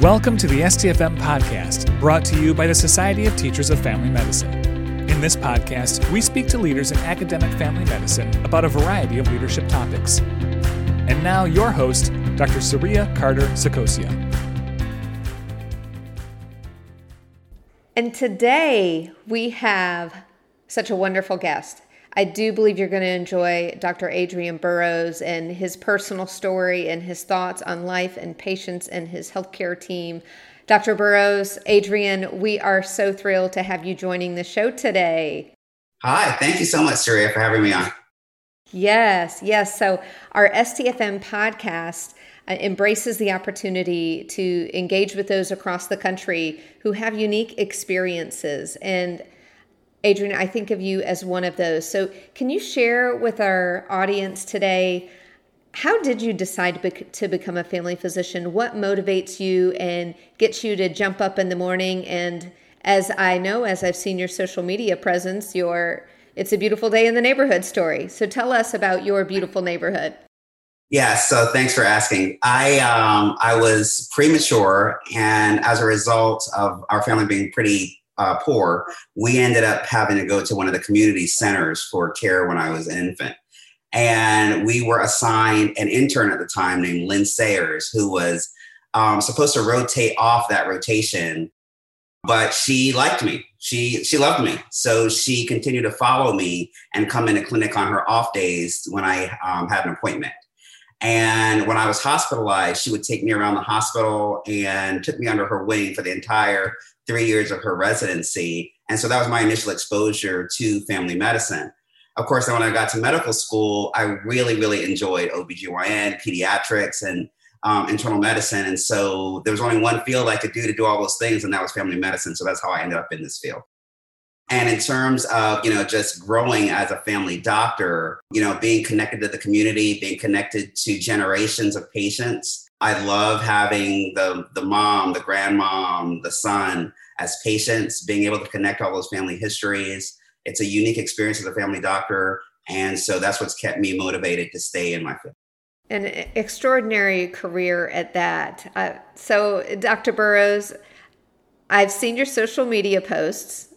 Welcome to the STFM podcast, brought to you by the Society of Teachers of Family Medicine. In this podcast, we speak to leaders in academic family medicine about a variety of leadership topics. And now, your host, Dr. Saria Carter Saccocia. And today we have such a wonderful guest. I do believe you're going to enjoy Dr. Adrian Burrows and his personal story and his thoughts on life and patients and his healthcare team. Dr. Burrows, Adrian, we are so thrilled to have you joining the show today. Hi, thank you so much, Saria, for having me on. Yes, yes. So, our STFM podcast uh, embraces the opportunity to engage with those across the country who have unique experiences and Adrian, I think of you as one of those. So, can you share with our audience today how did you decide to, become a family physician? What motivates you and gets you to jump up in the morning? And as I know, as I've seen your social media presence, your it's a beautiful day in the neighborhood story. So, tell us about your beautiful neighborhood. Yeah, so thanks for asking. I um, I was premature, and as a result of our family being pretty uh, poor, we ended up having to go to one of the community centers for care when I was an infant. And we were assigned an intern at the time named Lynn Sayers, who was um, supposed to rotate off that rotation, but she liked me. She she loved me, so she continued to follow me and come in a clinic on her off days when I um, had an appointment. And when I was hospitalized, she would take me around the hospital and took me under her wing for the entire three years of her residency. And so that was my initial exposure to family medicine. Of course, then when I got to medical school, I really, really enjoyed OBGYN, pediatrics, and um, internal medicine. And so there was only one field I could do to do all those things, and that was family medicine. So that's how I ended up in this field. And in terms of, you know, just growing as a family doctor, you know, being connected to the community, being connected to generations of patients, I love having the the mom, the grandmom, the son as patients, being able to connect all those family histories. It's a unique experience as a family doctor, and so that's what's kept me motivated to stay in my field. An extraordinary career at that. Uh, so, Dr. Burrows, I've seen your social media posts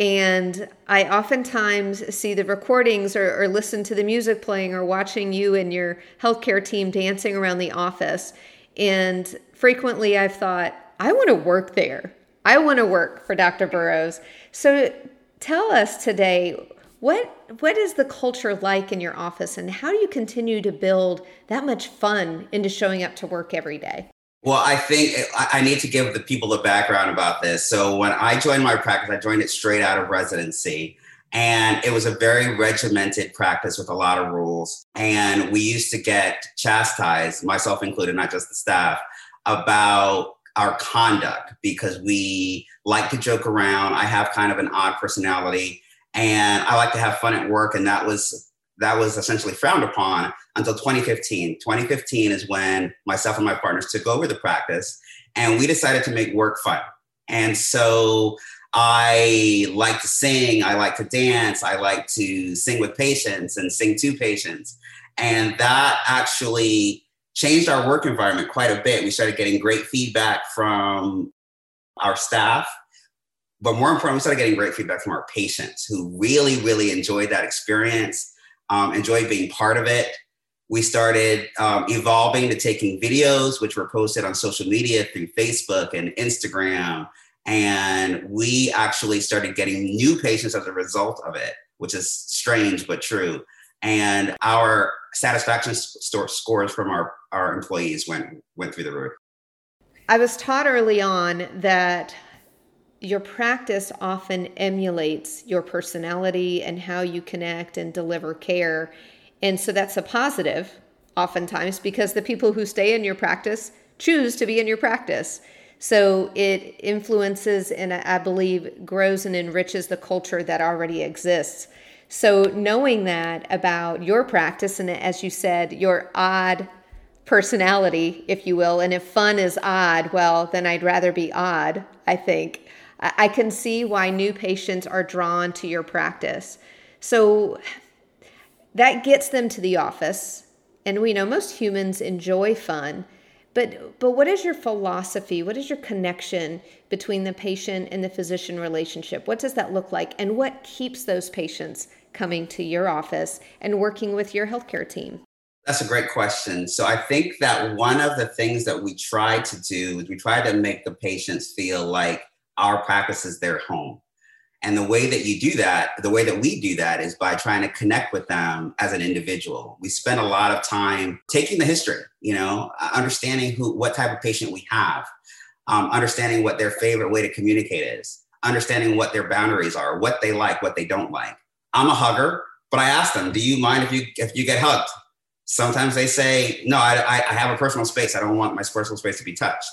and I oftentimes see the recordings or, or, listen to the music playing or watching you and your healthcare team dancing around the office. And frequently I've thought, I want to work there. I want to work for Dr. Burrows. So tell us today, what what is the culture like in your office and how do you continue to build that much fun into showing up to work every day? Well, I think I need to give the people the background about this. So when I joined my practice, I joined it straight out of residency. And it was a very regimented practice with a lot of rules. And we used to get chastised, myself included, not just the staff, about our conduct because we like to joke around. I have kind of an odd personality and I like to have fun at work. And that was that was essentially frowned upon until 2015. 2015 is when myself and my partners took over the practice and we decided to make work fun. And so I like to sing, I like to dance, I like to sing with patients and sing to patients. And that actually changed our work environment quite a bit. We started getting great feedback from our staff, but more importantly, we started getting great feedback from our patients who really, really enjoyed that experience um, enjoyed being part of it. We started um, evolving to taking videos, which were posted on social media through Facebook and Instagram. And we actually started getting new patients as a result of it, which is strange but true. And our satisfaction scores from our, our employees went, went through the roof. I was taught early on that your practice often emulates your personality and how you connect and deliver care. And so that's a positive, oftentimes, because the people who stay in your practice choose to be in your practice. So it influences and I believe grows and enriches the culture that already exists. So knowing that about your practice, and as you said, your odd personality, if you will, and if fun is odd, well, then I'd rather be odd, I think. I can see why new patients are drawn to your practice. So, that gets them to the office. And we know most humans enjoy fun. But, but what is your philosophy? What is your connection between the patient and the physician relationship? What does that look like? And what keeps those patients coming to your office and working with your healthcare team? That's a great question. So I think that one of the things that we try to do is we try to make the patients feel like our practice is their home. And the way that you do that, the way that we do that is by trying to connect with them as an individual. We spend a lot of time taking the history, you know, understanding who, what type of patient we have, um, understanding what their favorite way to communicate is, understanding what their boundaries are, what they like, what they don't like. I'm a hugger, but I ask them, do you mind if you, if you get hugged? Sometimes they say, no, I, I have a personal space. I don't want my personal space to be touched.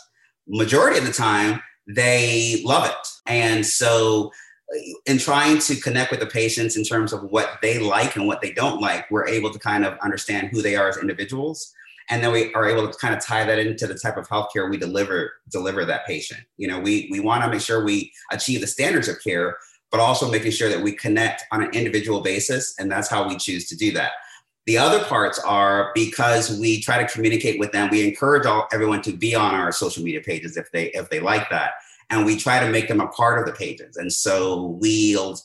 Majority of the time, they love it. And so uh, in trying to connect with the patients in terms of what they like and what they don't like, we're able to kind of understand who they are as individuals. And then we are able to kind of tie that into the type of healthcare we deliver deliver that patient. You know, we we want to make sure we achieve the standards of care, but also making sure that we connect on an individual basis, and that's how we choose to do that. The other parts are because we try to communicate with them. We encourage all, everyone to be on our social media pages if they if they like that and we try to make them a part of the pages. And so we'll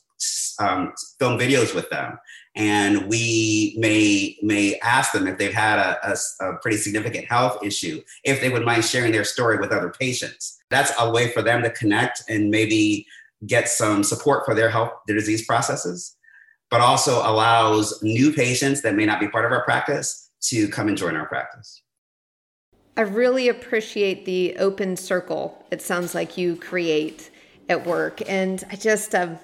um, film videos with them, and we may may ask them if they've had a, a, a, pretty significant health issue, if they would mind sharing their story with other patients. That's a way for them to connect and maybe get some support for their health, their disease processes, but also allows new patients that may not be part of our practice to come and join our practice. I really appreciate the open circle it sounds like you create at work. And I just, um,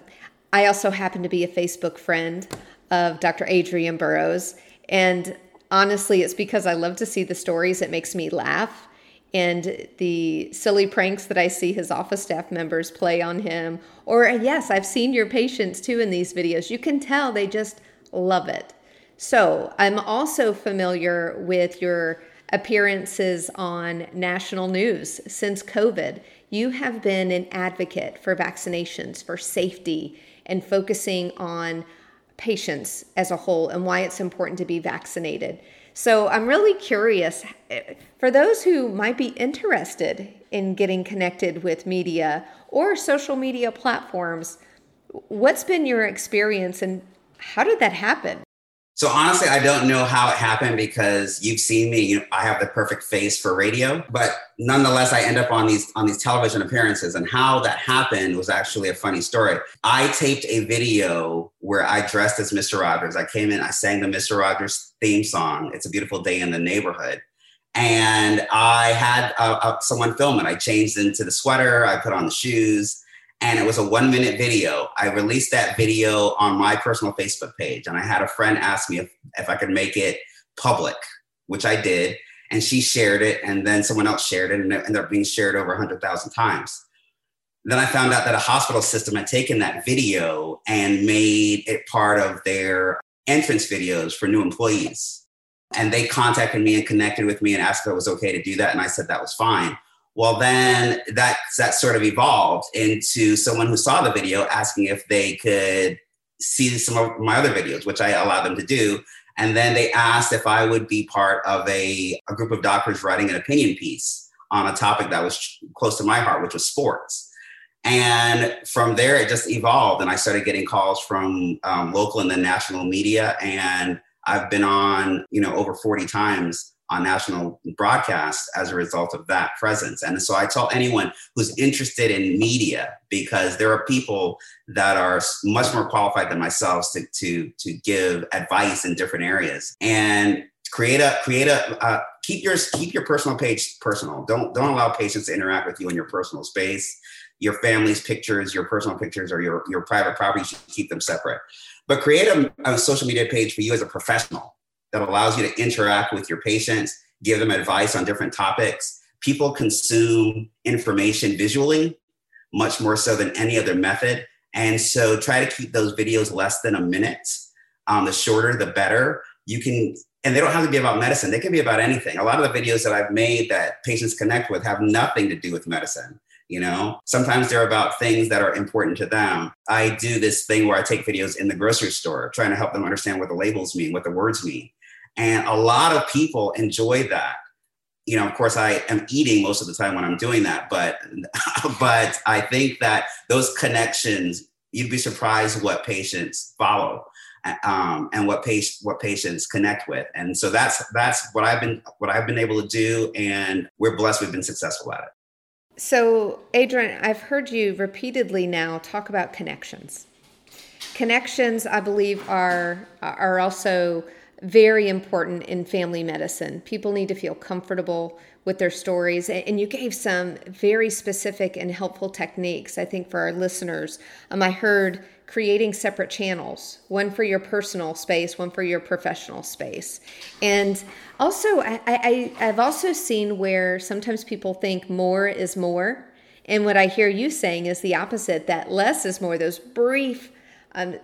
I also happen to be a Facebook friend of Dr. Adrian Burrows. And honestly, it's because I love to see the stories. It makes me laugh. And the silly pranks that I see his office staff members play on him. Or, yes, I've seen your patients too in these videos. You can tell they just love it. So, I'm also familiar with your appearances on national news since COVID. You have been an advocate for vaccinations, for safety, and focusing on patients as a whole and why it's important to be vaccinated. So I'm really curious for those who might be interested in getting connected with media or social media platforms, what's been your experience and how did that happen? So honestly, I don't know how it happened because you've seen me. You know, I have the perfect face for radio, but nonetheless, I end up on these on these television appearances. And how that happened was actually a funny story. I taped a video where I dressed as Mr. Rogers. I came in, I sang the Mr. Rogers theme song. It's a beautiful day in the neighborhood. And I had uh, uh, someone film it. I changed into the sweater. I put on the shoes and it was a one minute video. I released that video on my personal Facebook page, and I had a friend ask me if, if I could make it public, which I did. And she shared it, and then someone else shared it, and it ended up being shared over 100,000 times. Then I found out that a hospital system had taken that video and made it part of their entrance videos for new employees. And they contacted me and connected with me and asked if it was okay to do that. And I said that was fine. Well, then that that sort of evolved into someone who saw the video asking if they could see some of my other videos, which I allowed them to do. And then they asked if I would be part of a, a group of doctors writing an opinion piece on a topic that was close to my heart, which was sports. And from there, it just evolved, and I started getting calls from um, local and then national media. And I've been on, you know, over 40 times on national broadcast as a result of that presence. And so I tell anyone who's interested in media, because there are people that are much more qualified than myself to, to, to give advice in different areas and create a, create a, uh, keep your, keep your personal page personal. Don't, don't allow patients to interact with you in your personal space. Your family's pictures, your personal pictures, or your, your private property, you should keep them separate. But create a, a social media page for you as a professional that allows you to interact with your patients, give them advice on different topics. People consume information visually much more so than any other method. And so try to keep those videos less than a minute. Um, the shorter, the better. You can, and they don't have to be about medicine, they can be about anything. A lot of the videos that I've made that patients connect with have nothing to do with medicine. you know sometimes they're about things that are important to them i do this thing where i take videos in the grocery store trying to help them understand what the labels mean what the words mean and a lot of people enjoy that. You know of course i am eating most of the time when i'm doing that but but i think that those connections you'd be surprised what patients follow um, and what patients what patients connect with. And so that's that's what i've been what i've been able to do and we're blessed we've been successful at it. So, Adrian, I've heard you repeatedly now talk about connections. Connections, I believe, are are also very important in family medicine. People need to feel comfortable with their stories, and you gave some very specific and helpful techniques. I think for our listeners, um, I heard creating separate channels one for your personal space one for your professional space and also I, I, i've also seen where sometimes people think more is more and what i hear you saying is the opposite that less is more those brief um,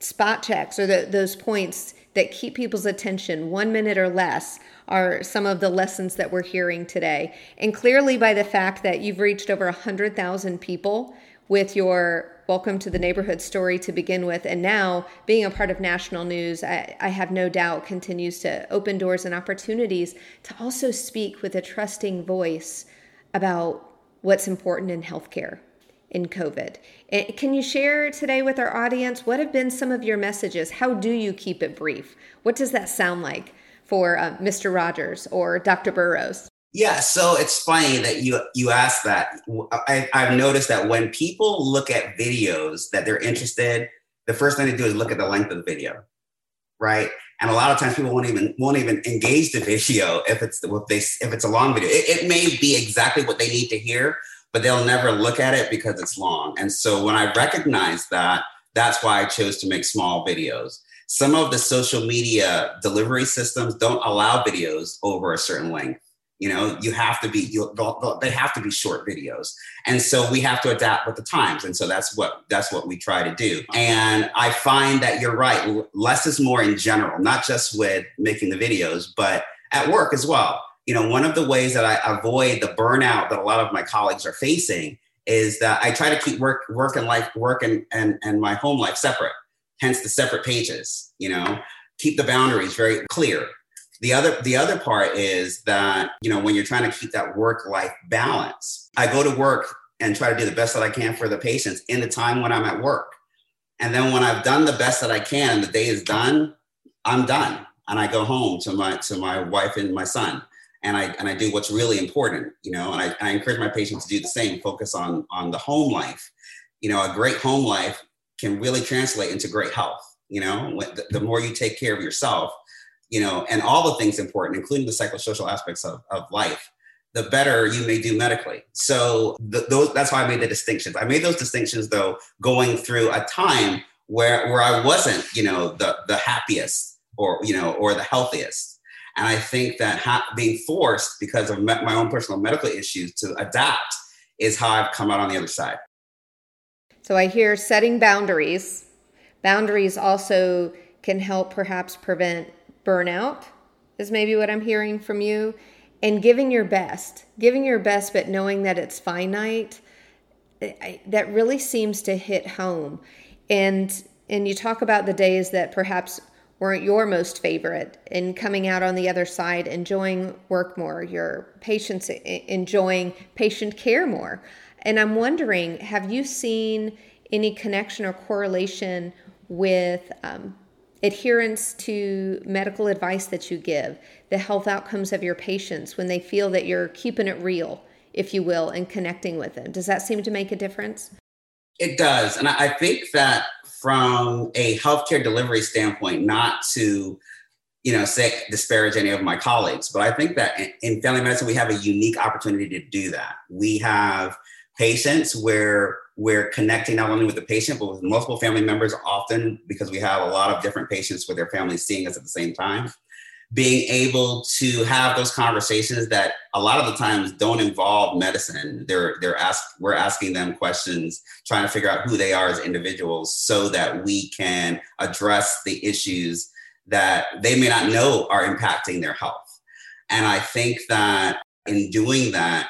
spot checks or the, those points that keep people's attention one minute or less are some of the lessons that we're hearing today and clearly by the fact that you've reached over 100000 people with your welcome to the neighborhood story to begin with. And now being a part of national news, I, I, have no doubt continues to open doors and opportunities to also speak with a trusting voice about what's important in healthcare in COVID. Can you share today with our audience what have been some of your messages? How do you keep it brief? What does that sound like for uh, Mr. Rogers or Dr. Burrows? Yeah, so it's funny that you you asked that. I, I've noticed that when people look at videos that they're interested, the first thing they do is look at the length of the video, right? And a lot of times people won't even won't even engage the video if it's if they if it's a long video. It, it may be exactly what they need to hear, but they'll never look at it because it's long. And so when I recognized that, that's why I chose to make small videos. Some of the social media delivery systems don't allow videos over a certain length. You know you have to be you, they have to be short videos. And so we have to adapt with the times. And so that's what that's what we try to do. And i find that you're right. Less is more in general not just with making the videos but at work as well you know one of the ways that i avoid the burnout that a lot of my colleagues are facing is that i try to keep work work and life work and and, and my home life separate hence the separate pages you know keep the boundaries very clear the other the other part is that, you know, when you're trying to keep that work life balance, I go to work and try to do the best that I can for the patients in the time when I'm at work. And then when I've done the best that I can the day is done, I'm done. And I go home to my to my wife and my son. And I and I do what's really important, you know, and I, I encourage my patients to do the same, focus on on the home life. You know, a great home life can really translate into great health. You know, the, the more you take care of yourself, you know, and all the things important, including the psychosocial aspects of, of life, the better you may do medically. So the, those, that's why I made the distinctions. I made those distinctions though, going through a time where, where I wasn't, you know, the, the happiest or, you know, or the healthiest. And I think that ha- being forced because of me- my own personal medical issues to adapt is how I've come out on the other side. So I hear setting boundaries. Boundaries also can help perhaps prevent burnout is maybe what I'm hearing from you, and giving your best, giving your best, but knowing that it's finite. That really seems to hit home, and and you talk about the days that perhaps weren't your most favorite, and coming out on the other side, enjoying work more, your patients enjoying patient care more. And I'm wondering, have you seen any connection or correlation with um, adherence to medical advice that you give, the health outcomes of your patients when they feel that you're keeping it real, if you will, and connecting with them. Does that seem to make a difference? It does. And I think that from a healthcare delivery standpoint, not to you know, say disparage any of my colleagues, but I think that in family medicine we have a unique opportunity to do that. We have patients where we're connecting not only with the patient, but with multiple family members often because we have a lot of different patients with their families seeing us at the same time. Being able to have those conversations that a lot of the times don't involve medicine. They're they're ask we're asking them questions, trying to figure out who they are as individuals so that we can address the issues that they may not know are impacting their health. And I think that in doing that,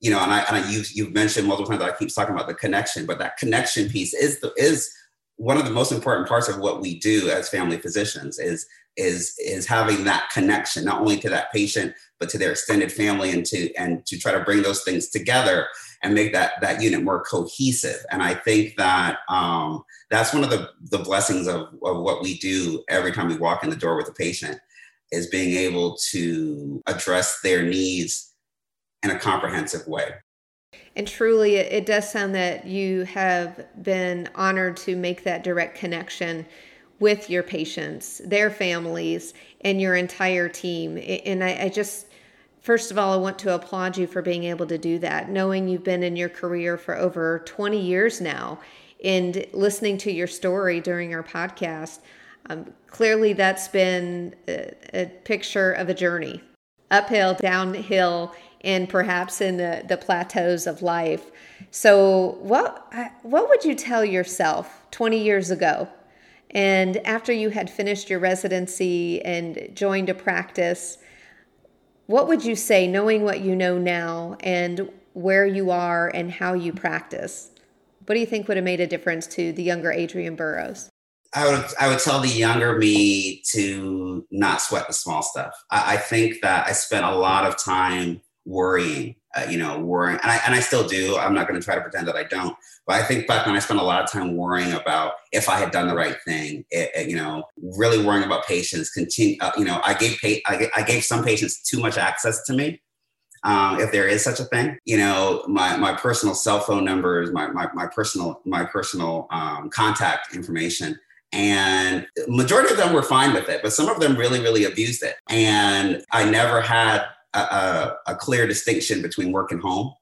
you know, and I, and I you you've mentioned multiple times that I keep talking about the connection, but that connection piece is the is one of the most important parts of what we do as family physicians is is is having that connection not only to that patient but to their extended family and to and to try to bring those things together and make that that unit more cohesive. And i think that um, that's one of the the blessings of, of what we do every time we walk in the door with a patient is being able to address their needs in a comprehensive way. And truly it, it does sound that you have been honored to make that direct connection with your patients, their families, and your entire team. And I, I, just, first of all, I want to applaud you for being able to do that, knowing you've been in your career for over 20 years now and listening to your story during our podcast. Um, clearly, that's been a, a picture of a journey uphill, downhill, and perhaps in the, the plateaus of life. So, what, what would you tell yourself 20 years ago and after you had finished your residency and joined a practice, what would you say, knowing what you know now and where you are and how you practice? What do you think would have made a difference to the younger Adrian Burrows? I would I would tell the younger me to not sweat the small stuff. I, I think that I spent a lot of time worrying uh, you know, worrying, and I, and I still do. I'm not going to try to pretend that I don't. But I think back when I spent a lot of time worrying about if I had done the right thing, it, it, you know, really worrying about patients. Continue, uh, you know, I gave pa- I, I gave some patients too much access to me. Um, if there is such a thing, you know, my, my personal cell phone numbers, my, my, my personal, my personal um, contact information. And majority of them were fine with it, but some of them really, really abused it. And I never had a, a, clear distinction between work and home.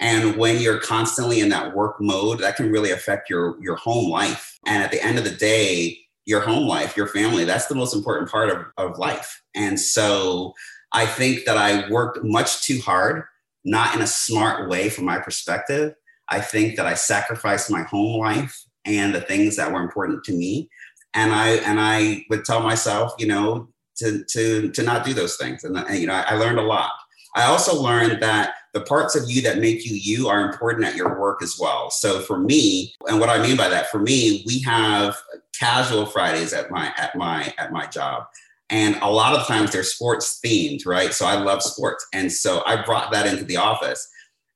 And when you're constantly in that work mode, that can really affect your your home life. And at the end of the day, your home life, your family, that's the most important part of, of life. And so I think that I worked much too hard, not in a smart way from my perspective. I think that I sacrificed my home life and the things that were important to me. And I and I would tell myself, you know, to to to not do those things. And, you know, I, I learned a lot. I also learned that the parts of you that make you you are important at your work as well. So for me, and what I mean by that, for me, we have casual Fridays at my at my at my job. And a lot of times they're sports themed, right? So I love sports. And so I brought that into the office.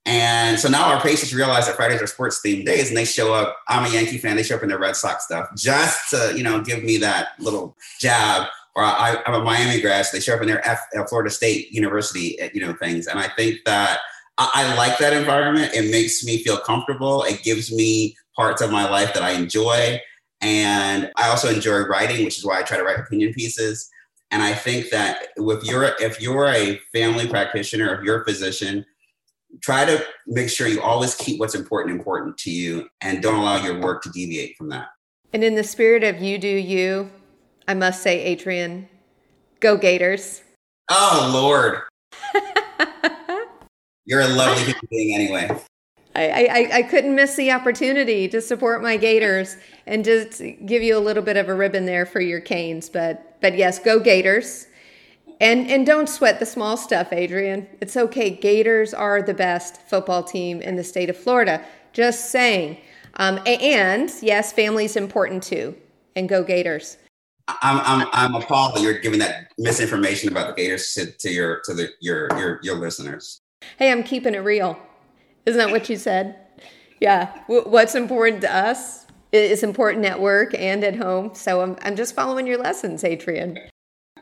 And so now our patients realize that Fridays are sports themed days and they show up. I'm a Yankee fan. They show up in their Red Sox stuff just to, you know, give me that little jab or I, am a Miami grad, so they show up in their F, uh, Florida State University, uh, you know, things. And I think that I, I, like that environment. It makes me feel comfortable. It gives me parts of my life that I enjoy. And I also enjoy writing, which is why I try to write opinion pieces. And I think that if you're if you're a family practitioner, if you're a physician, try to make sure you always keep what's important important to you and don't allow your work to deviate from that. And in the spirit of you do you, I must say, Adrian, go Gators. Oh, Lord. You're a lovely human being anyway. I, I, I couldn't miss the opportunity to support my Gators and just give you a little bit of a ribbon there for your canes. But but yes, go Gators. And and don't sweat the small stuff, Adrian. It's okay. Gators are the best football team in the state of Florida. Just saying. Um, and yes, family's important too. And go Gators. I'm I'm I'm appalled that you're giving that misinformation about the Gators to, to your to the your your your listeners. Hey, I'm keeping it real. Isn't that what you said? Yeah. What's important to us is important at work and at home. So I'm I'm just following your lessons, Adrian.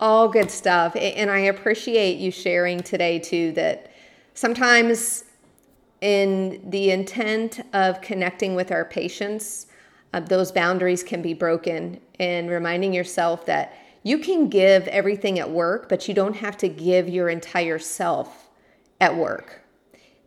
All good stuff, and I appreciate you sharing today too. That sometimes in the intent of connecting with our patients uh, those boundaries can be broken and reminding yourself that you can give everything at work, but you don't have to give your entire self at work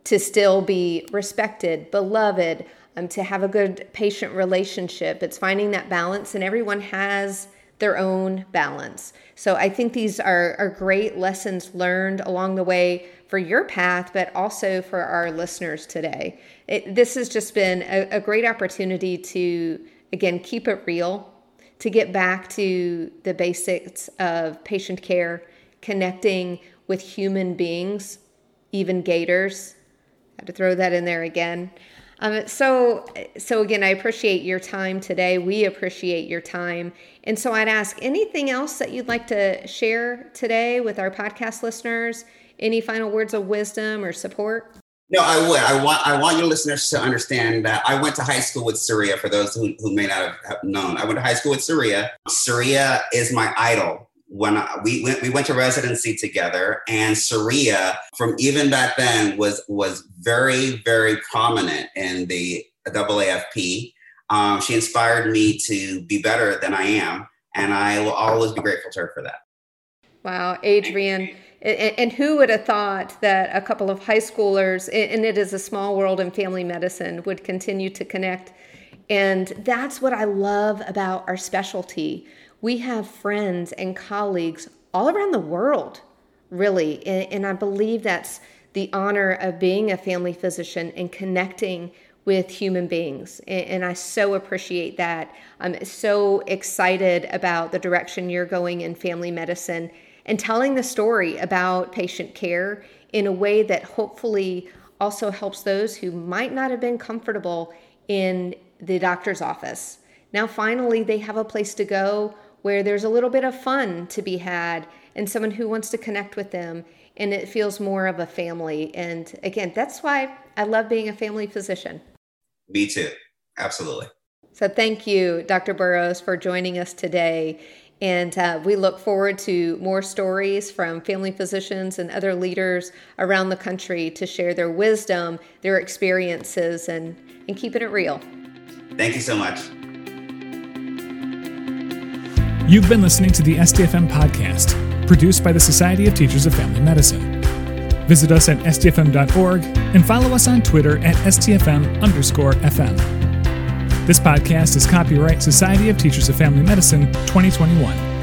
to still be respected, beloved, um, to have a good patient relationship. It's finding that balance, and everyone has their own balance. So I think these are, are great lessons learned along the way for your path, but also for our listeners today. It, this has just been a, a great opportunity to, again, keep it real, to get back to the basics of patient care, connecting with human beings, even gators, I Had to throw that in there again. Um, so, so again, I appreciate your time today. We appreciate your time. And so I'd ask anything else that you'd like to share today with our podcast listeners? Any final words of wisdom or support? No, I would. I want I want your listeners to understand that I went to high school with Saria. For those who, who may not have known, I went to high school with Saria. Saria is my idol. When I, we went, we went to residency together, and Saria from even back then, was was very very prominent in the AAFP. Um, she inspired me to be better than I am, and I will always be grateful to her for that. Wow, Adrian and, who would have thought that a couple of high schoolers, and it is a small world in family medicine, would continue to connect? And that's what I love about our specialty. We have friends and colleagues all around the world, really. And, I believe that's the honor of being a family physician and connecting with human beings. And, I so appreciate that. I'm so excited about the direction you're going in family medicine and telling the story about patient care in a way that hopefully also helps those who might not have been comfortable in the doctor's office. Now, finally, they have a place to go where there's a little bit of fun to be had and someone who wants to connect with them and it feels more of a family. And again, that's why I love being a family physician. Me too. Absolutely. So, thank you, Dr. Burrows, for joining us today. And uh, we look forward to more stories from family physicians and other leaders around the country to share their wisdom, their experiences, and, and keeping it real. Thank you so much. You've been listening to the STFM podcast, produced by the Society of Teachers of Family Medicine. Visit us at stfm.org and follow us on Twitter at stfm underscore FM. This podcast is copyright Society of Teachers of Family Medicine 2021.